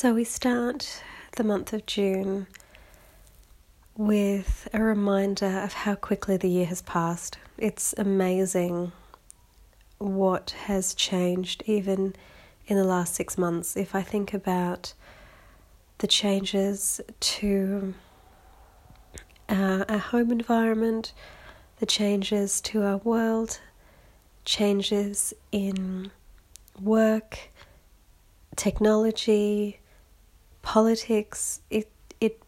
So we start the month of June with a reminder of how quickly the year has passed. It's amazing what has changed even in the last six months. If I think about the changes to our, our home environment, the changes to our world, changes in work, technology, politics, it it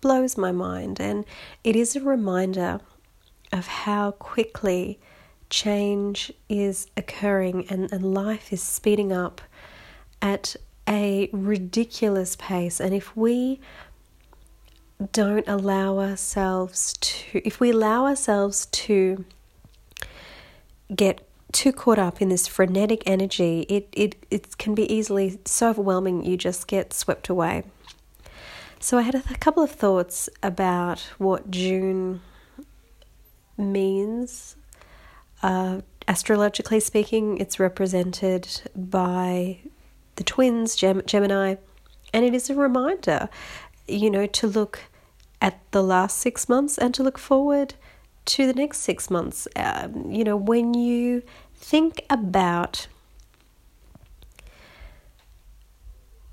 blows my mind. And it is a reminder of how quickly change is occurring and, and life is speeding up at a ridiculous pace. And if we don't allow ourselves to if we allow ourselves to get too caught up in this frenetic energy, it, it, it can be easily so overwhelming you just get swept away. So, I had a, a couple of thoughts about what June means. Uh, astrologically speaking, it's represented by the twins, Gem- Gemini, and it is a reminder, you know, to look at the last six months and to look forward to the next six months. Um, you know, when you think about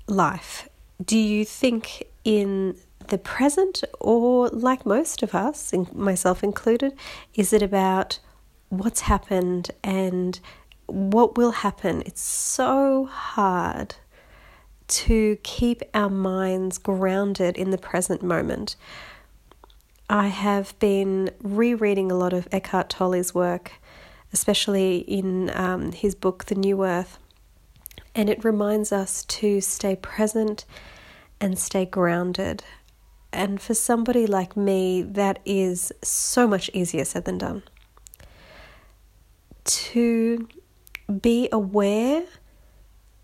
life, do you think in the present, or like most of us, myself included, is it about what's happened and what will happen? It's so hard to keep our minds grounded in the present moment. I have been rereading a lot of Eckhart Tolle's work, especially in um, his book, The New Earth, and it reminds us to stay present and stay grounded. And for somebody like me, that is so much easier said than done. To be aware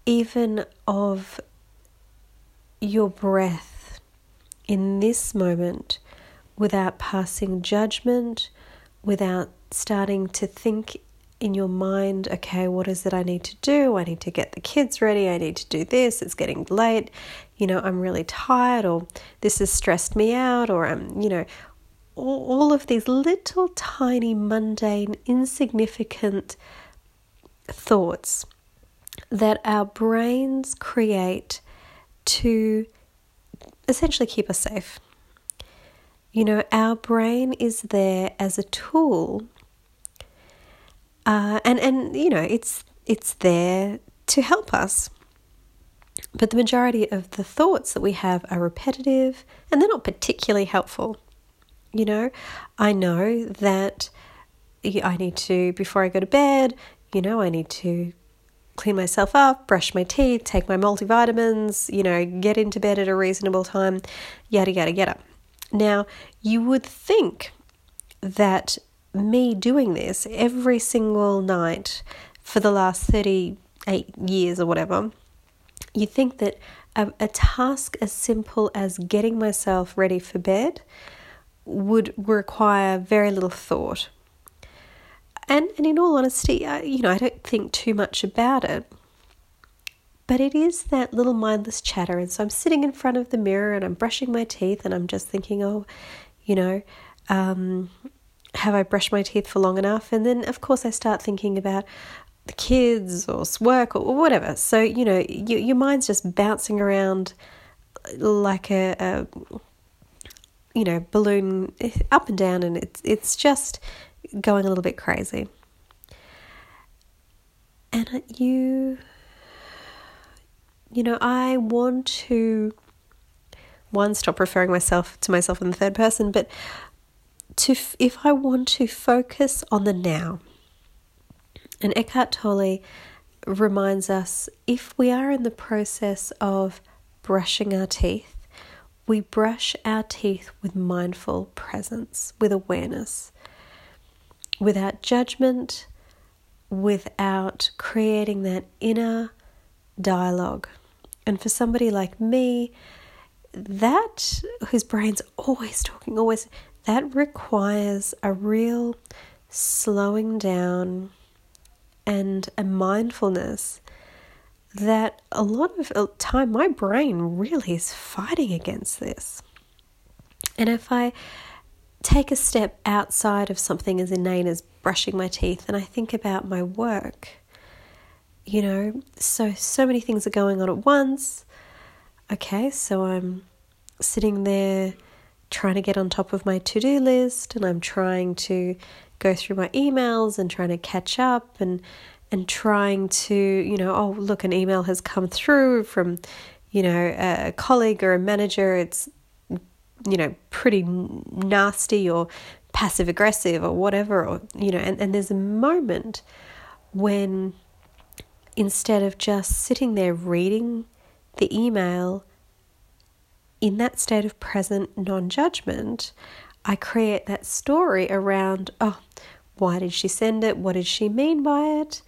even of your breath in this moment without passing judgment, without starting to think in your mind, okay, what is it I need to do? I need to get the kids ready. I need to do this. It's getting late. You know, I'm really tired, or this has stressed me out, or I'm, you know, all, all of these little tiny, mundane, insignificant thoughts that our brains create to essentially keep us safe. You know, our brain is there as a tool, uh, and and you know, it's it's there to help us. But the majority of the thoughts that we have are repetitive, and they're not particularly helpful. You know, I know that I need to before I go to bed. You know, I need to clean myself up, brush my teeth, take my multivitamins, you know, get into bed at a reasonable time, yada, yada, yada. Now, you would think that me doing this every single night for the last 38 years or whatever, you think that a, a task as simple as getting myself ready for bed would require very little thought. And, and in all honesty, I, you know, I don't think too much about it. But it is that little mindless chatter. And so I'm sitting in front of the mirror and I'm brushing my teeth and I'm just thinking, oh, you know, um, have I brushed my teeth for long enough? And then, of course, I start thinking about the kids or work or whatever. So, you know, you, your mind's just bouncing around like a, a, you know, balloon up and down, and it's, it's just going a little bit crazy. And you you know, I want to one stop referring myself to myself in the third person, but to if I want to focus on the now. And Eckhart Tolle reminds us if we are in the process of brushing our teeth, we brush our teeth with mindful presence, with awareness, without judgment, without creating that inner dialogue. And for somebody like me, that whose brain's always talking, always, that requires a real slowing down and a mindfulness that a lot of uh, time my brain really is fighting against this. And if I take a step outside of something as inane as brushing my teeth and I think about my work, you know, so so many things are going on at once. Okay, so I'm sitting there trying to get on top of my to-do list and I'm trying to go through my emails and trying to catch up and and trying to, you know, oh, look, an email has come through from, you know, a colleague or a manager. It's, you know, pretty nasty or passive aggressive or whatever, or, you know, and, and there's a moment when instead of just sitting there reading the email in that state of present non judgment, I create that story around, oh, why did she send it? What did she mean by it?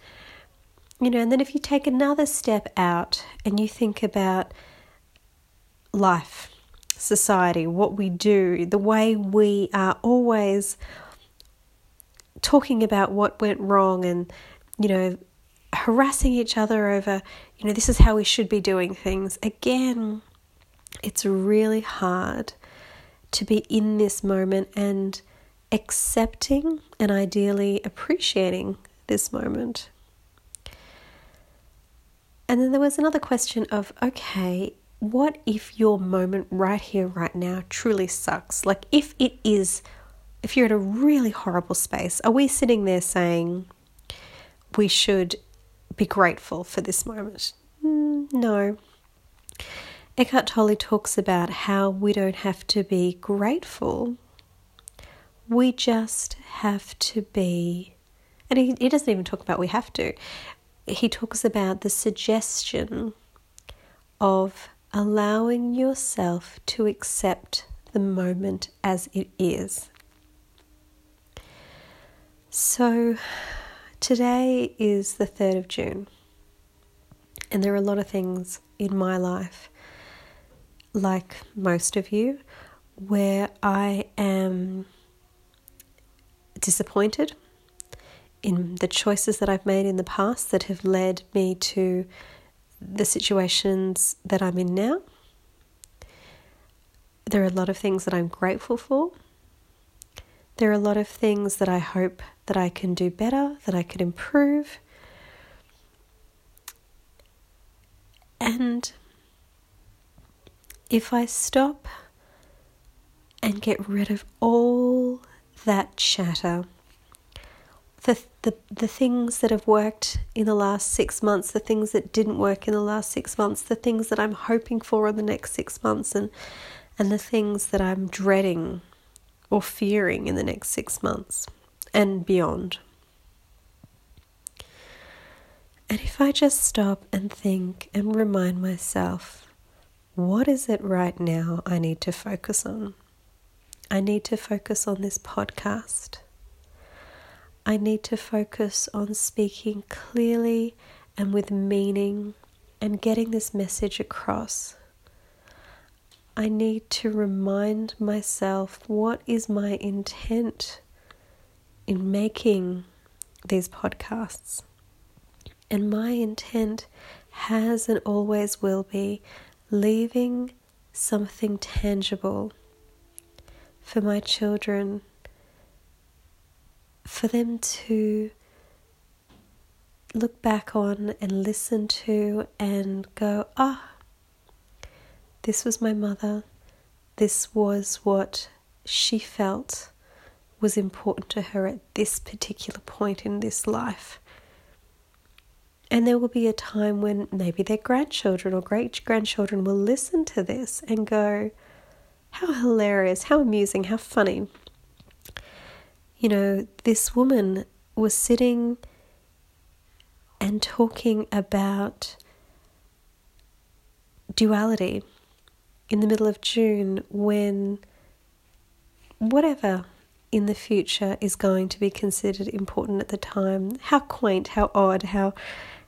You know, and then if you take another step out and you think about life, society, what we do, the way we are always talking about what went wrong and, you know, harassing each other over, you know, this is how we should be doing things. Again, it's really hard to be in this moment and accepting and ideally appreciating this moment. And then there was another question of okay, what if your moment right here, right now truly sucks? Like, if it is, if you're in a really horrible space, are we sitting there saying we should be grateful for this moment? Mm, no. Eckhart Tolle talks about how we don't have to be grateful we just have to be, and he, he doesn't even talk about we have to, he talks about the suggestion of allowing yourself to accept the moment as it is. So, today is the 3rd of June, and there are a lot of things in my life, like most of you, where I am disappointed in the choices that I've made in the past that have led me to the situations that I'm in now. There are a lot of things that I'm grateful for. There are a lot of things that I hope that I can do better, that I can improve. And if I stop and get rid of all that chatter. The, the, the things that have worked in the last six months, the things that didn't work in the last six months, the things that I'm hoping for in the next six months, and, and the things that I'm dreading or fearing in the next six months and beyond. And if I just stop and think and remind myself, what is it right now I need to focus on? I need to focus on this podcast. I need to focus on speaking clearly and with meaning and getting this message across. I need to remind myself what is my intent in making these podcasts. And my intent has and always will be leaving something tangible for my children, for them to look back on and listen to and go, ah, this was my mother, this was what she felt was important to her at this particular point in this life. And there will be a time when maybe their grandchildren or great grandchildren will listen to this and go, how hilarious, how amusing, how funny. You know, this woman was sitting and talking about duality in the middle of June when whatever in the future is going to be considered important at the time. How quaint, how odd, how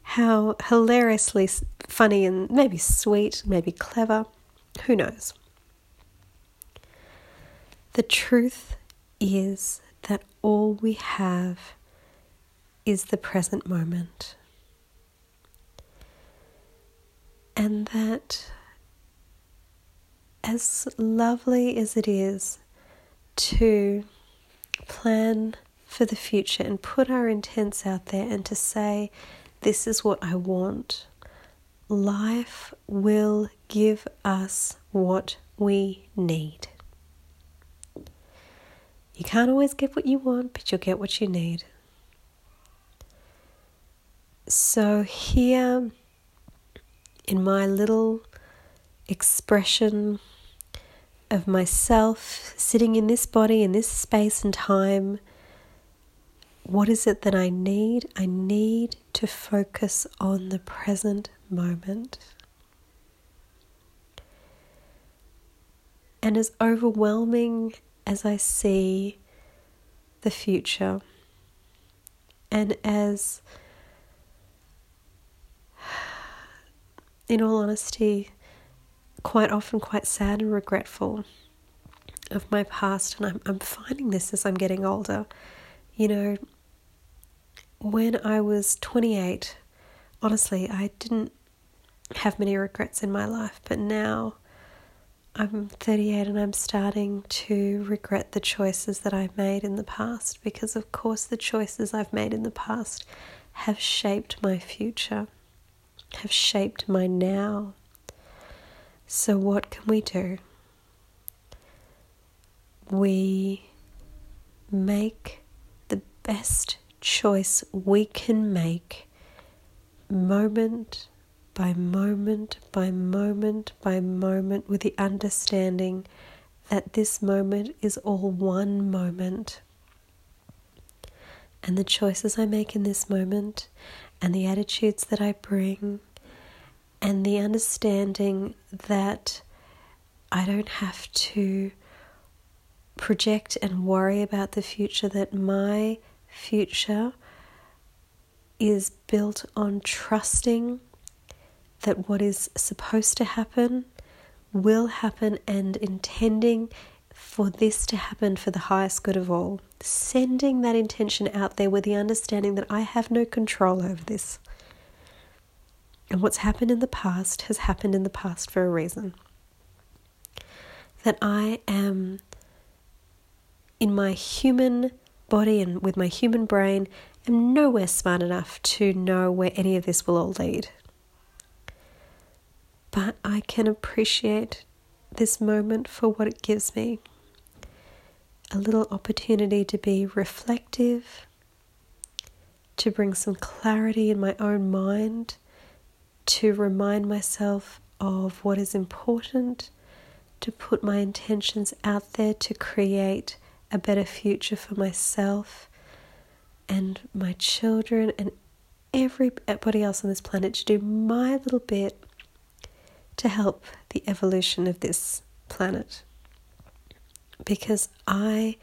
how hilariously funny and maybe sweet, maybe clever. Who knows? The truth is that all we have is the present moment. And that, as lovely as it is to plan for the future and put our intents out there and to say, This is what I want, life will give us what we need. You can't always get what you want, but you'll get what you need. So, here in my little expression of myself sitting in this body, in this space and time, what is it that I need? I need to focus on the present moment. And as overwhelming as I see the future, and as, in all honesty, quite often quite sad and regretful of my past, and I'm, I'm finding this as I'm getting older. You know, when I was 28, honestly, I didn't have many regrets in my life, but now I'm 38 and I'm starting to regret the choices that I've made in the past because, of course, the choices I've made in the past have shaped my future, have shaped my now. So, what can we do? We make the best choice we can make moment by moment by moment by moment with the understanding that this moment is all one moment. And the choices I make in this moment, and the attitudes that I bring, and the understanding that I don't have to project and worry about the future, that my future is built on trusting that what is supposed to happen will happen and intending for this to happen for the highest good of all. Sending that intention out there with the understanding that I have no control over this. And what's happened in the past has happened in the past for a reason. That I am in my human body and with my human brain am nowhere smart enough to know where any of this will all lead but I can appreciate this moment for what it gives me a little opportunity to be reflective, to bring some clarity in my own mind, to remind myself of what is important, to put my intentions out there to create a better future for myself and my children and everybody else on this planet, to do my little bit to help the evolution of this planet. Because I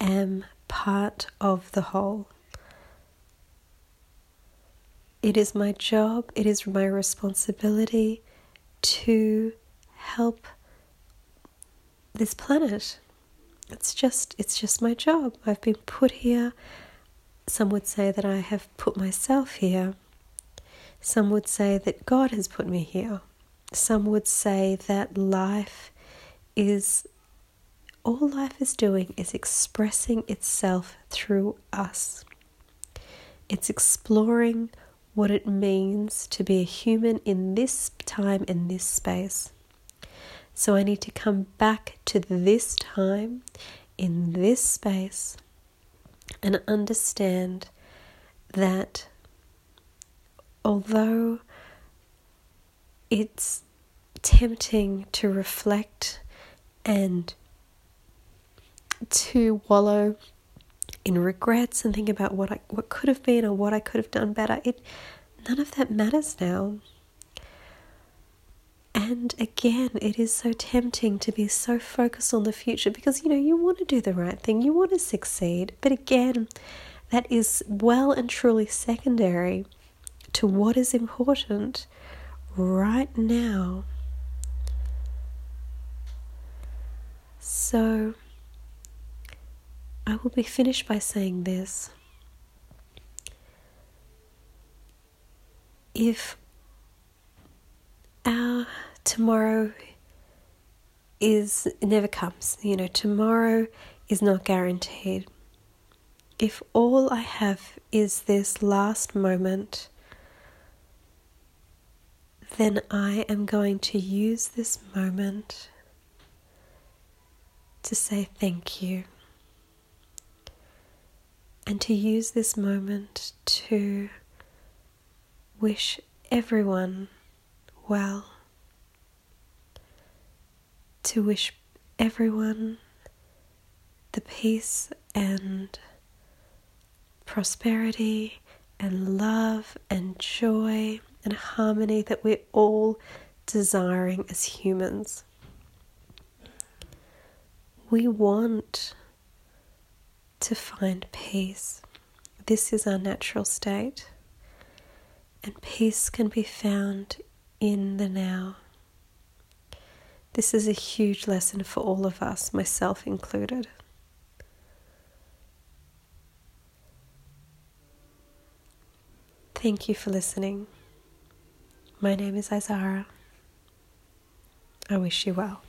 am part of the whole. It is my job, it is my responsibility to help this planet. It's just it's just my job. I've been put here. Some would say that I have put myself here. Some would say that God has put me here some would say that life is all life is doing is expressing itself through us. It's exploring what it means to be a human in this time in this space. So I need to come back to this time in this space and understand that although it's tempting to reflect and to wallow in regrets and think about what I what could have been or what I could have done better. It none of that matters now. And again, it is so tempting to be so focused on the future because you know you want to do the right thing, you want to succeed. But again, that is well and truly secondary to what is important right now. So, will be finished by saying this. If our tomorrow is never comes. You know, tomorrow is not guaranteed. If all I have is this last moment, then I am going to use this moment to say thank you and to use this moment to wish everyone well, to wish everyone the peace and prosperity and love and joy and harmony that we're all desiring as humans. We want to find peace. This is our natural state, and peace can be found in the now. This is a huge lesson for all of us, myself included. Thank you for listening. My name is Izara. I wish you well.